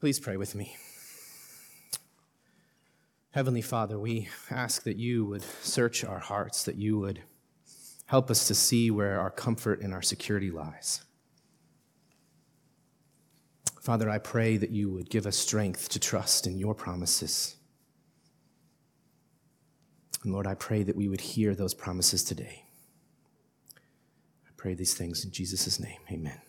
Please pray with me. Heavenly Father, we ask that you would search our hearts, that you would help us to see where our comfort and our security lies. Father, I pray that you would give us strength to trust in your promises. And Lord, I pray that we would hear those promises today. I pray these things in Jesus' name. Amen.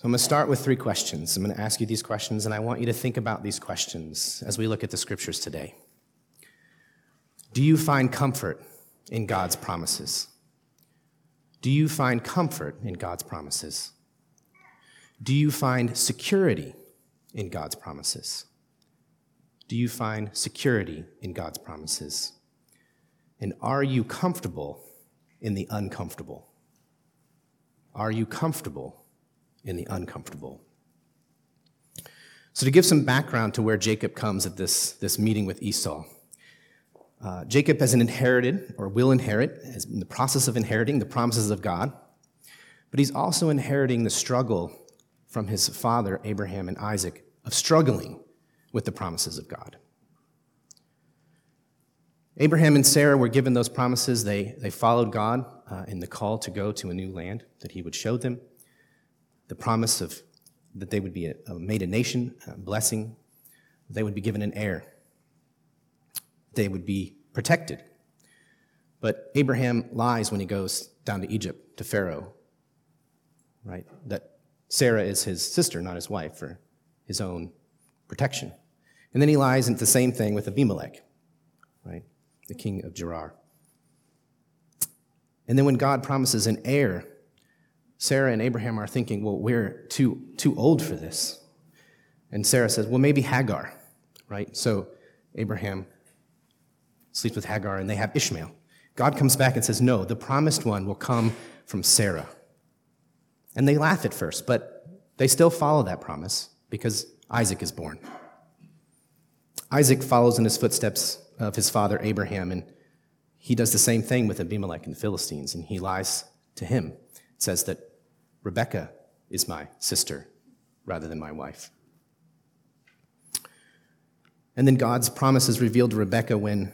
So I'm going to start with three questions. I'm going to ask you these questions, and I want you to think about these questions as we look at the scriptures today. Do you find comfort in God's promises? Do you find comfort in God's promises? Do you find security in God's promises? Do you find security in God's promises? And are you comfortable in the uncomfortable? Are you comfortable in the uncomfortable. So, to give some background to where Jacob comes at this, this meeting with Esau, uh, Jacob has inherited or will inherit, is in the process of inheriting the promises of God, but he's also inheriting the struggle from his father, Abraham and Isaac, of struggling with the promises of God. Abraham and Sarah were given those promises. They, they followed God uh, in the call to go to a new land that he would show them the promise of that they would be a, a made a nation, a blessing. They would be given an heir. They would be protected. But Abraham lies when he goes down to Egypt to Pharaoh, right? That Sarah is his sister, not his wife, for his own protection. And then he lies into the same thing with Abimelech, right? The king of Gerar. And then when God promises an heir Sarah and Abraham are thinking, well, we're too, too old for this. And Sarah says, well, maybe Hagar, right? So Abraham sleeps with Hagar and they have Ishmael. God comes back and says, no, the promised one will come from Sarah. And they laugh at first, but they still follow that promise because Isaac is born. Isaac follows in his footsteps of his father Abraham, and he does the same thing with Abimelech and the Philistines, and he lies to him. It says that Rebecca is my sister rather than my wife. And then God's promise is revealed to Rebecca when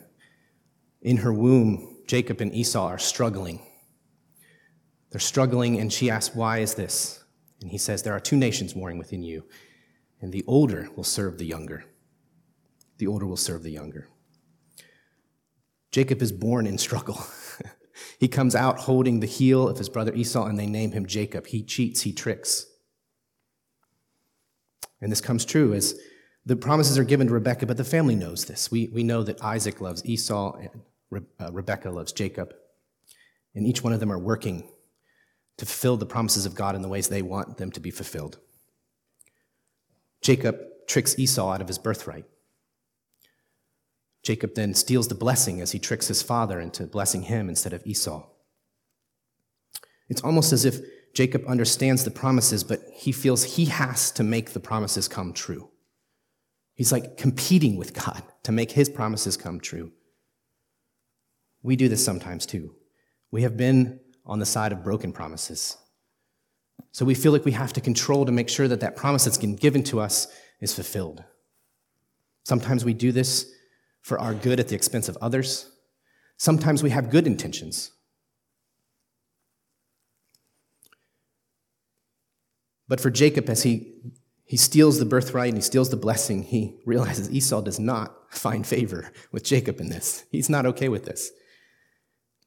in her womb, Jacob and Esau are struggling. They're struggling, and she asks, Why is this? And he says, There are two nations warring within you, and the older will serve the younger. The older will serve the younger. Jacob is born in struggle. He comes out holding the heel of his brother Esau, and they name him Jacob. He cheats, he tricks. And this comes true as the promises are given to Rebekah, but the family knows this. We, we know that Isaac loves Esau and Re- uh, Rebekah loves Jacob. And each one of them are working to fulfill the promises of God in the ways they want them to be fulfilled. Jacob tricks Esau out of his birthright. Jacob then steals the blessing as he tricks his father into blessing him instead of Esau. It's almost as if Jacob understands the promises, but he feels he has to make the promises come true. He's like competing with God to make his promises come true. We do this sometimes too. We have been on the side of broken promises. So we feel like we have to control to make sure that that promise that's been given to us is fulfilled. Sometimes we do this for our good at the expense of others. Sometimes we have good intentions. But for Jacob, as he, he steals the birthright and he steals the blessing, he realizes Esau does not find favor with Jacob in this. He's not okay with this.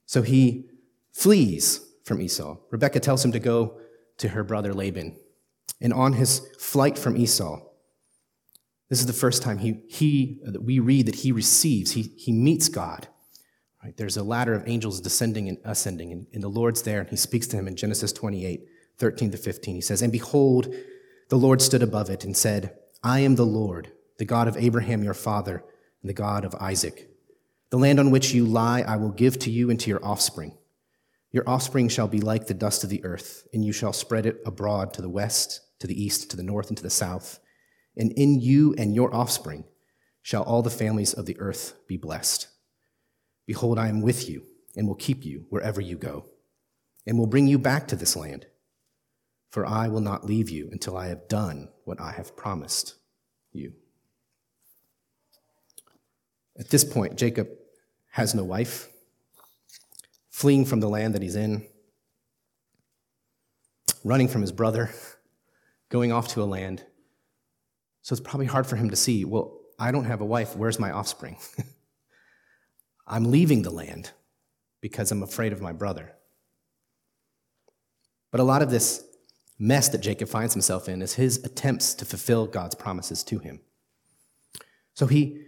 So he flees from Esau. Rebekah tells him to go to her brother Laban. And on his flight from Esau, this is the first time he, he, that we read that he receives, he, he meets God. Right? There's a ladder of angels descending and ascending, and, and the Lord's there, and he speaks to him in Genesis 28, 13 to 15. He says, And behold, the Lord stood above it and said, I am the Lord, the God of Abraham your father, and the God of Isaac. The land on which you lie I will give to you and to your offspring. Your offspring shall be like the dust of the earth, and you shall spread it abroad to the west, to the east, to the north, and to the south and in you and your offspring shall all the families of the earth be blessed. Behold, I am with you and will keep you wherever you go, and will bring you back to this land. for I will not leave you until I have done what I have promised you. At this point, Jacob has no wife, fleeing from the land that he's in, running from his brother, going off to a land. So it's probably hard for him to see well, I don't have a wife. Where's my offspring? I'm leaving the land because I'm afraid of my brother. But a lot of this mess that Jacob finds himself in is his attempts to fulfill God's promises to him. So he,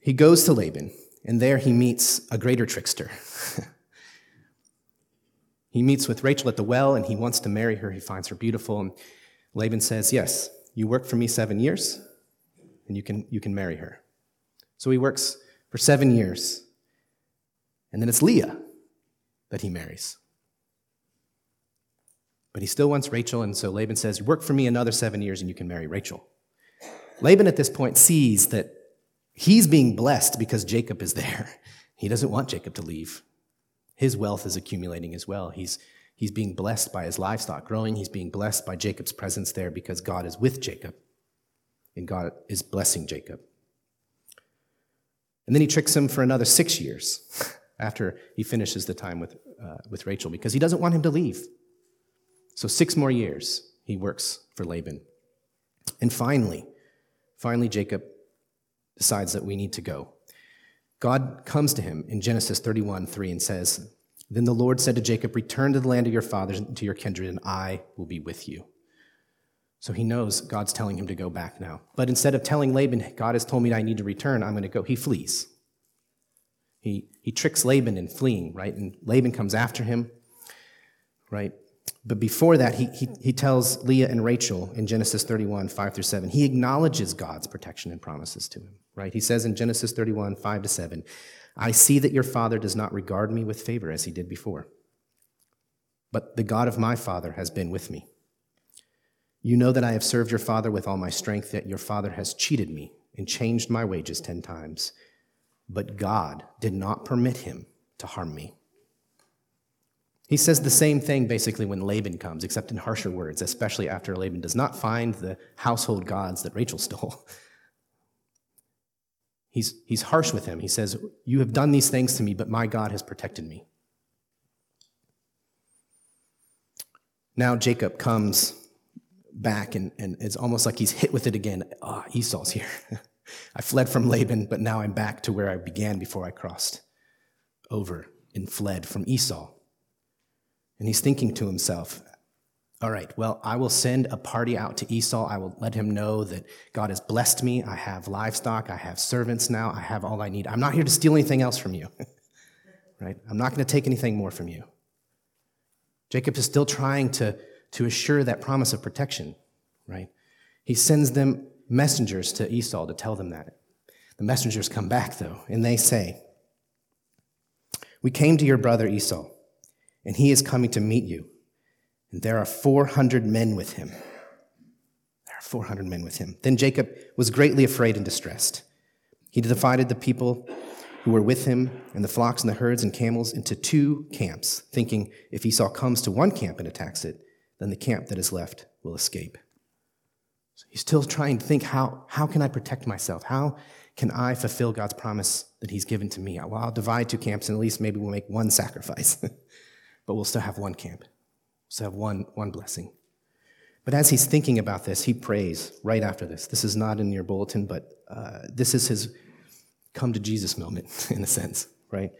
he goes to Laban, and there he meets a greater trickster. he meets with Rachel at the well, and he wants to marry her. He finds her beautiful. And Laban says, Yes, you work for me seven years, and you can, you can marry her. So he works for seven years. And then it's Leah that he marries. But he still wants Rachel, and so Laban says, Work for me another seven years and you can marry Rachel. Laban at this point sees that he's being blessed because Jacob is there. He doesn't want Jacob to leave. His wealth is accumulating as well. He's, he's being blessed by his livestock growing. He's being blessed by Jacob's presence there because God is with Jacob and God is blessing Jacob. And then he tricks him for another six years after he finishes the time with, uh, with Rachel because he doesn't want him to leave. So, six more years he works for Laban. And finally, finally, Jacob decides that we need to go. God comes to him in Genesis 31 3 and says, Then the Lord said to Jacob, Return to the land of your fathers, and to your kindred, and I will be with you. So he knows God's telling him to go back now. But instead of telling Laban, God has told me I need to return, I'm going to go, he flees. He, he tricks Laban in fleeing, right? And Laban comes after him, right? But before that, he, he, he tells Leah and Rachel in Genesis 31, 5 through 7, he acknowledges God's protection and promises to him, right? He says in Genesis 31, 5 to 7, I see that your father does not regard me with favor as he did before. But the God of my father has been with me. You know that I have served your father with all my strength, yet your father has cheated me and changed my wages ten times. But God did not permit him to harm me. He says the same thing basically when Laban comes, except in harsher words, especially after Laban does not find the household gods that Rachel stole. He's, he's harsh with him. He says, You have done these things to me, but my God has protected me. Now Jacob comes back, and, and it's almost like he's hit with it again. Ah, oh, Esau's here. I fled from Laban, but now I'm back to where I began before I crossed over and fled from Esau. And he's thinking to himself, all right, well, I will send a party out to Esau. I will let him know that God has blessed me. I have livestock. I have servants now. I have all I need. I'm not here to steal anything else from you, right? I'm not going to take anything more from you. Jacob is still trying to, to assure that promise of protection, right? He sends them messengers to Esau to tell them that. The messengers come back, though, and they say, We came to your brother Esau and he is coming to meet you. And there are 400 men with him. There are 400 men with him. Then Jacob was greatly afraid and distressed. He divided the people who were with him and the flocks and the herds and camels into two camps, thinking if Esau comes to one camp and attacks it, then the camp that is left will escape. So he's still trying to think how, how can I protect myself? How can I fulfill God's promise that he's given to me? Well, I'll divide two camps and at least maybe we'll make one sacrifice. but we'll still have one camp. We'll have one, one blessing. But as he's thinking about this, he prays right after this. This is not in your bulletin, but uh, this is his come to Jesus moment, in a sense, right?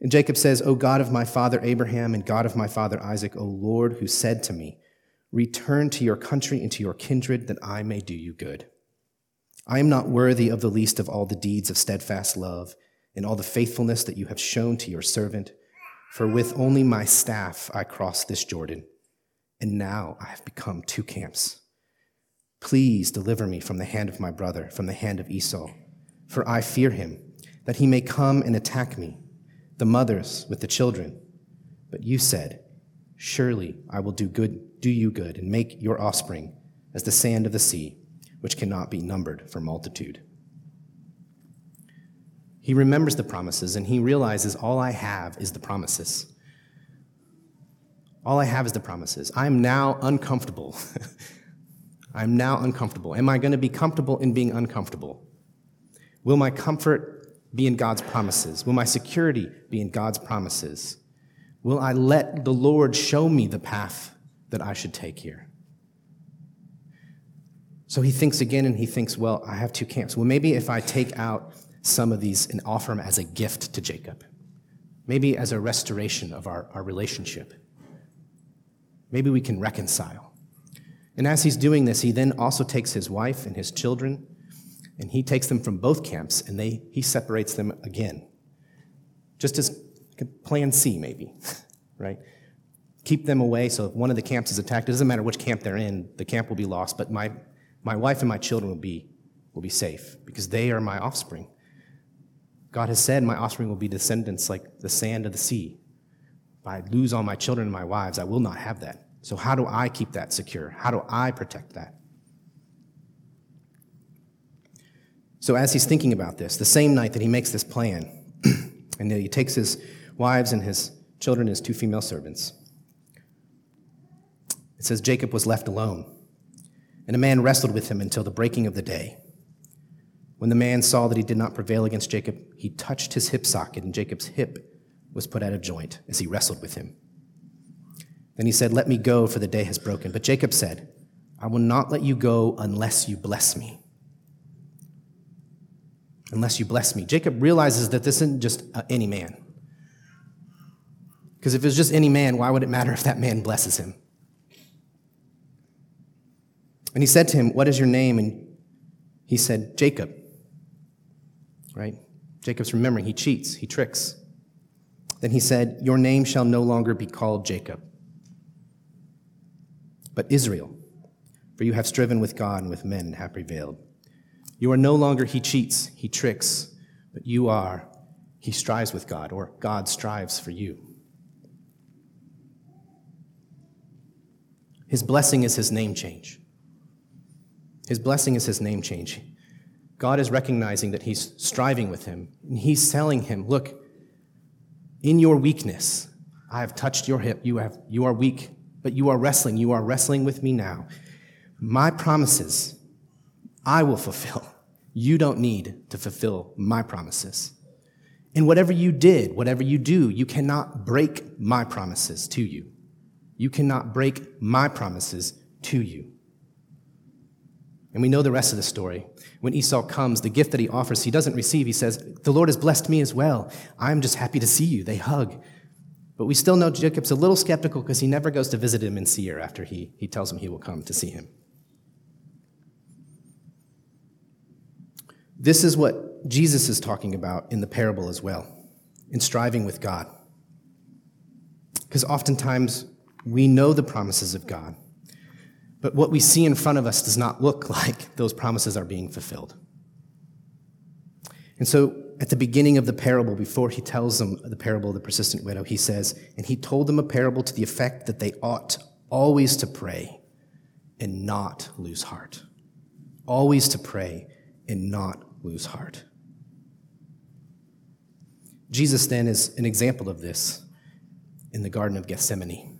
And Jacob says, O God of my father Abraham and God of my father Isaac, O Lord, who said to me, Return to your country and to your kindred, that I may do you good. I am not worthy of the least of all the deeds of steadfast love and all the faithfulness that you have shown to your servant. For with only my staff I crossed this Jordan, and now I have become two camps. Please deliver me from the hand of my brother, from the hand of Esau, for I fear him, that he may come and attack me, the mothers with the children. But you said, Surely I will do good, do you good, and make your offspring as the sand of the sea, which cannot be numbered for multitude. He remembers the promises and he realizes all I have is the promises. All I have is the promises. I'm now uncomfortable. I'm now uncomfortable. Am I going to be comfortable in being uncomfortable? Will my comfort be in God's promises? Will my security be in God's promises? Will I let the Lord show me the path that I should take here? So he thinks again and he thinks, well, I have two camps. Well, maybe if I take out some of these and offer them as a gift to Jacob, maybe as a restoration of our, our relationship, maybe we can reconcile. And as he's doing this, he then also takes his wife and his children and he takes them from both camps and they, he separates them again. Just as plan C, maybe, right? Keep them away so if one of the camps is attacked, it doesn't matter which camp they're in, the camp will be lost, but my, my wife and my children will be, will be safe because they are my offspring. God has said my offspring will be descendants like the sand of the sea. If I lose all my children and my wives, I will not have that. So, how do I keep that secure? How do I protect that? So, as he's thinking about this, the same night that he makes this plan, and he takes his wives and his children, his two female servants, it says Jacob was left alone, and a man wrestled with him until the breaking of the day. When the man saw that he did not prevail against Jacob, he touched his hip socket, and Jacob's hip was put out of joint as he wrestled with him. Then he said, Let me go, for the day has broken. But Jacob said, I will not let you go unless you bless me unless you bless me. Jacob realizes that this isn't just uh, any man. Because if it was just any man, why would it matter if that man blesses him? And he said to him, What is your name? And he said, Jacob. Right? Jacob's remembering, he cheats, he tricks. Then he said, Your name shall no longer be called Jacob, but Israel, for you have striven with God and with men and have prevailed. You are no longer he cheats, he tricks, but you are he strives with God, or God strives for you. His blessing is his name change. His blessing is his name change. God is recognizing that he's striving with him, and he's telling him, Look, in your weakness, I have touched your hip. You, have, you are weak, but you are wrestling. You are wrestling with me now. My promises I will fulfill. You don't need to fulfill my promises. And whatever you did, whatever you do, you cannot break my promises to you. You cannot break my promises to you. And we know the rest of the story. When Esau comes, the gift that he offers, he doesn't receive. He says, The Lord has blessed me as well. I'm just happy to see you. They hug. But we still know Jacob's a little skeptical because he never goes to visit him in Seir after he, he tells him he will come to see him. This is what Jesus is talking about in the parable as well, in striving with God. Because oftentimes we know the promises of God, but what we see in front of us does not look like those promises are being fulfilled. And so at the beginning of the parable, before he tells them the parable of the persistent widow, he says, And he told them a parable to the effect that they ought always to pray and not lose heart. Always to pray and not lose heart. Jesus then is an example of this in the Garden of Gethsemane.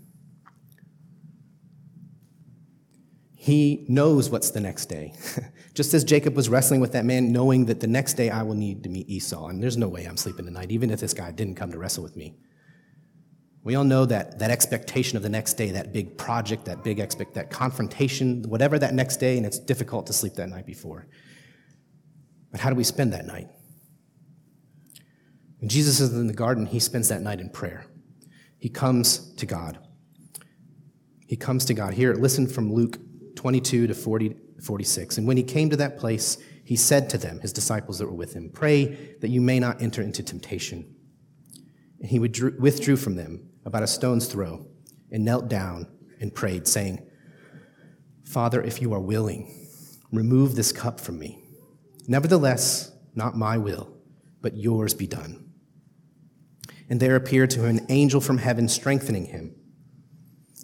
He knows what's the next day. Just as Jacob was wrestling with that man, knowing that the next day I will need to meet Esau, and there's no way I'm sleeping tonight, even if this guy didn't come to wrestle with me. We all know that that expectation of the next day, that big project, that big expect, that confrontation, whatever that next day, and it's difficult to sleep that night before. But how do we spend that night? When Jesus is in the garden, he spends that night in prayer. He comes to God. He comes to God. Here, listen from Luke 22 to 40, 46. And when he came to that place, he said to them, his disciples that were with him, Pray that you may not enter into temptation. And he withdrew from them about a stone's throw and knelt down and prayed, saying, Father, if you are willing, remove this cup from me. Nevertheless, not my will, but yours be done. And there appeared to him an angel from heaven strengthening him.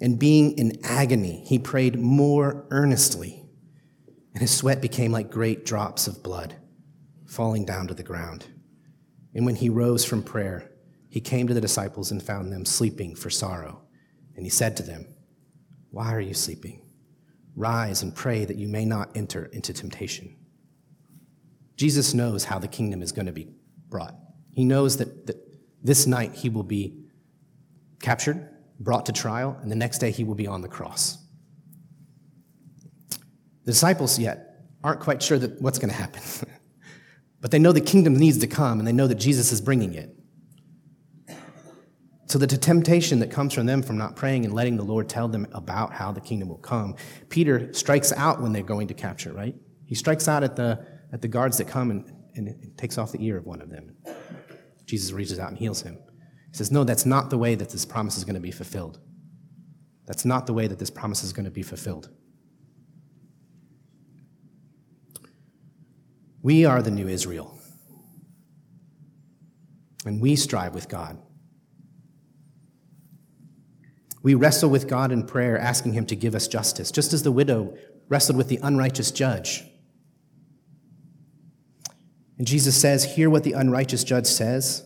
And being in agony, he prayed more earnestly, and his sweat became like great drops of blood falling down to the ground. And when he rose from prayer, he came to the disciples and found them sleeping for sorrow. And he said to them, Why are you sleeping? Rise and pray that you may not enter into temptation. Jesus knows how the kingdom is going to be brought. He knows that, that this night he will be captured, brought to trial, and the next day he will be on the cross. The disciples yet aren't quite sure that what's going to happen. but they know the kingdom needs to come and they know that Jesus is bringing it. So the temptation that comes from them from not praying and letting the Lord tell them about how the kingdom will come, Peter strikes out when they're going to capture, right? He strikes out at the, at the guards that come and, and takes off the ear of one of them. Jesus reaches out and heals him. He says, No, that's not the way that this promise is going to be fulfilled. That's not the way that this promise is going to be fulfilled. We are the new Israel. And we strive with God. We wrestle with God in prayer, asking Him to give us justice, just as the widow wrestled with the unrighteous judge. And Jesus says, Hear what the unrighteous judge says.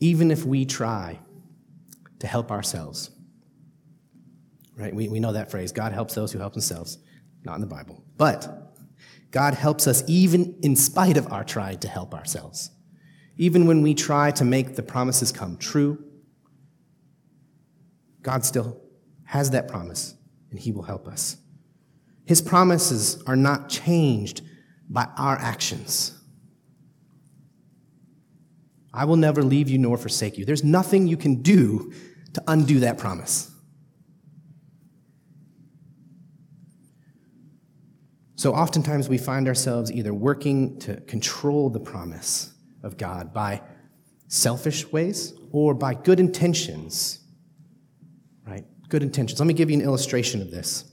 Even if we try to help ourselves, right? We, we know that phrase God helps those who help themselves, not in the Bible. But God helps us even in spite of our trying to help ourselves. Even when we try to make the promises come true, God still has that promise, and He will help us. His promises are not changed by our actions. I will never leave you nor forsake you. There's nothing you can do to undo that promise. So oftentimes we find ourselves either working to control the promise of God by selfish ways or by good intentions Right? good intentions. Let me give you an illustration of this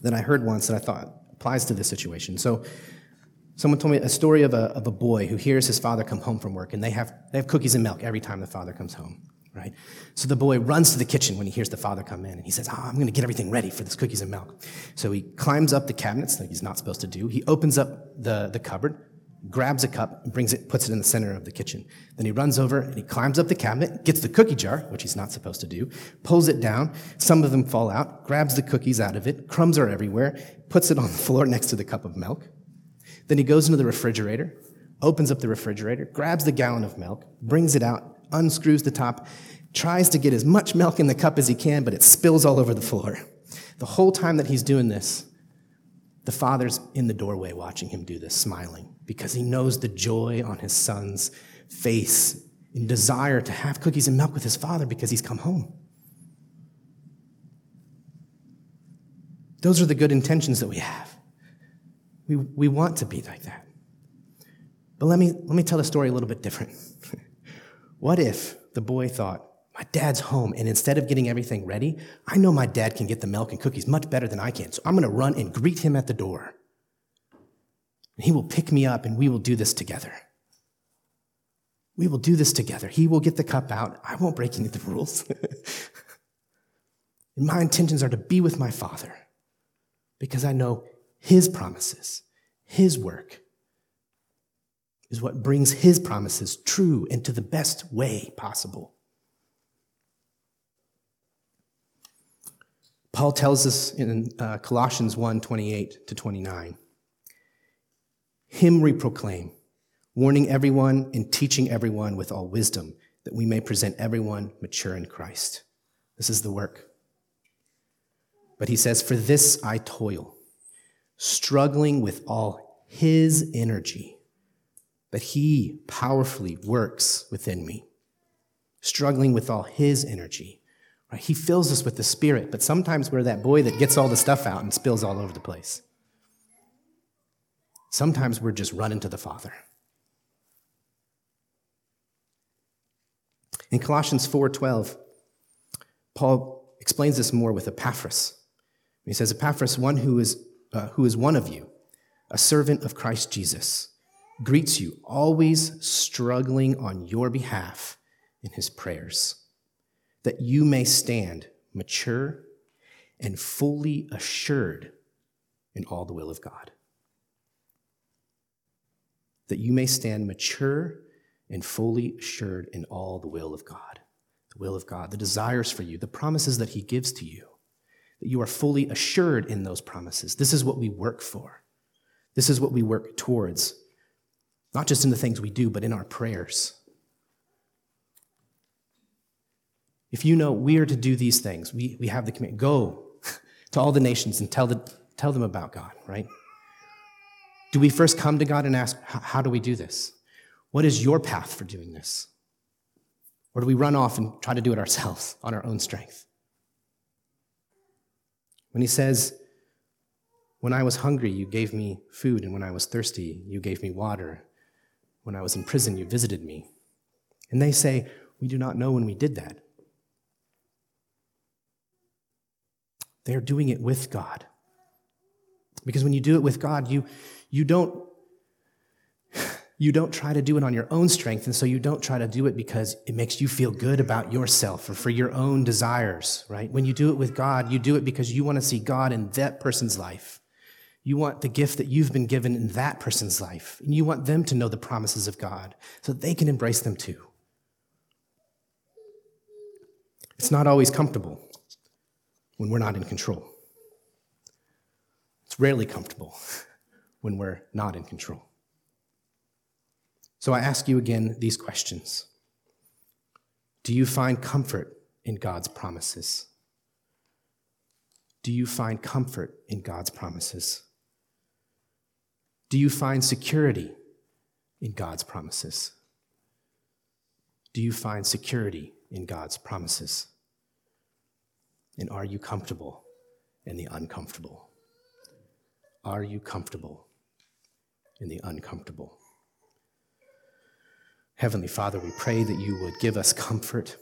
that I heard once that I thought applies to this situation. So, someone told me a story of a, of a boy who hears his father come home from work, and they have, they have cookies and milk every time the father comes home, right? So the boy runs to the kitchen when he hears the father come in, and he says, oh, I'm going to get everything ready for this cookies and milk. So he climbs up the cabinets like he's not supposed to do. He opens up the, the cupboard, grabs a cup, and brings it, puts it in the center of the kitchen. Then he runs over and he climbs up the cabinet, gets the cookie jar, which he's not supposed to do, pulls it down. Some of them fall out, grabs the cookies out of it, crumbs are everywhere, puts it on the floor next to the cup of milk. Then he goes into the refrigerator, opens up the refrigerator, grabs the gallon of milk, brings it out, unscrews the top, tries to get as much milk in the cup as he can, but it spills all over the floor. The whole time that he's doing this, the father's in the doorway watching him do this, smiling, because he knows the joy on his son's face in desire to have cookies and milk with his father because he's come home. Those are the good intentions that we have. We, we want to be like that. But let me, let me tell the story a little bit different. what if the boy thought, my dad's home, and instead of getting everything ready, I know my dad can get the milk and cookies much better than I can. So I'm going to run and greet him at the door. And he will pick me up, and we will do this together. We will do this together. He will get the cup out. I won't break any of the rules. and my intentions are to be with my Father because I know His promises, His work is what brings His promises true and to the best way possible. Paul tells us in uh, Colossians 1 28 to 29. Him we proclaim, warning everyone and teaching everyone with all wisdom, that we may present everyone mature in Christ. This is the work. But he says, For this I toil, struggling with all his energy, but he powerfully works within me, struggling with all his energy. Right? He fills us with the Spirit, but sometimes we're that boy that gets all the stuff out and spills all over the place. Sometimes we're just running to the Father. In Colossians 4:12, Paul explains this more with Epaphras. He says, Epaphras, one who is, uh, who is one of you, a servant of Christ Jesus, greets you, always struggling on your behalf in his prayers, that you may stand mature and fully assured in all the will of God. That you may stand mature and fully assured in all the will of God. The will of God, the desires for you, the promises that He gives to you, that you are fully assured in those promises. This is what we work for. This is what we work towards, not just in the things we do, but in our prayers. If you know we are to do these things, we, we have the command go to all the nations and tell, the, tell them about God, right? Do we first come to God and ask, how do we do this? What is your path for doing this? Or do we run off and try to do it ourselves on our own strength? When he says, When I was hungry, you gave me food, and when I was thirsty, you gave me water. When I was in prison, you visited me. And they say, We do not know when we did that. They are doing it with God. Because when you do it with God, you, you don't you don't try to do it on your own strength, and so you don't try to do it because it makes you feel good about yourself or for your own desires, right? When you do it with God, you do it because you want to see God in that person's life. You want the gift that you've been given in that person's life, and you want them to know the promises of God so they can embrace them too. It's not always comfortable when we're not in control. It's rarely comfortable when we're not in control. So I ask you again these questions Do you find comfort in God's promises? Do you find comfort in God's promises? Do you find security in God's promises? Do you find security in God's promises? And are you comfortable in the uncomfortable? Are you comfortable in the uncomfortable? Heavenly Father, we pray that you would give us comfort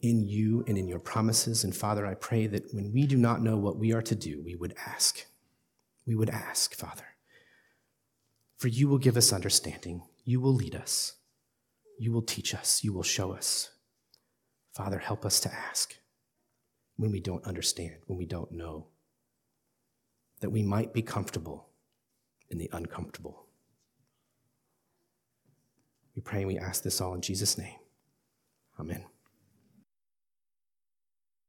in you and in your promises. And Father, I pray that when we do not know what we are to do, we would ask. We would ask, Father. For you will give us understanding. You will lead us. You will teach us. You will show us. Father, help us to ask when we don't understand, when we don't know, that we might be comfortable in the uncomfortable. We pray and we ask this all in Jesus' name. Amen.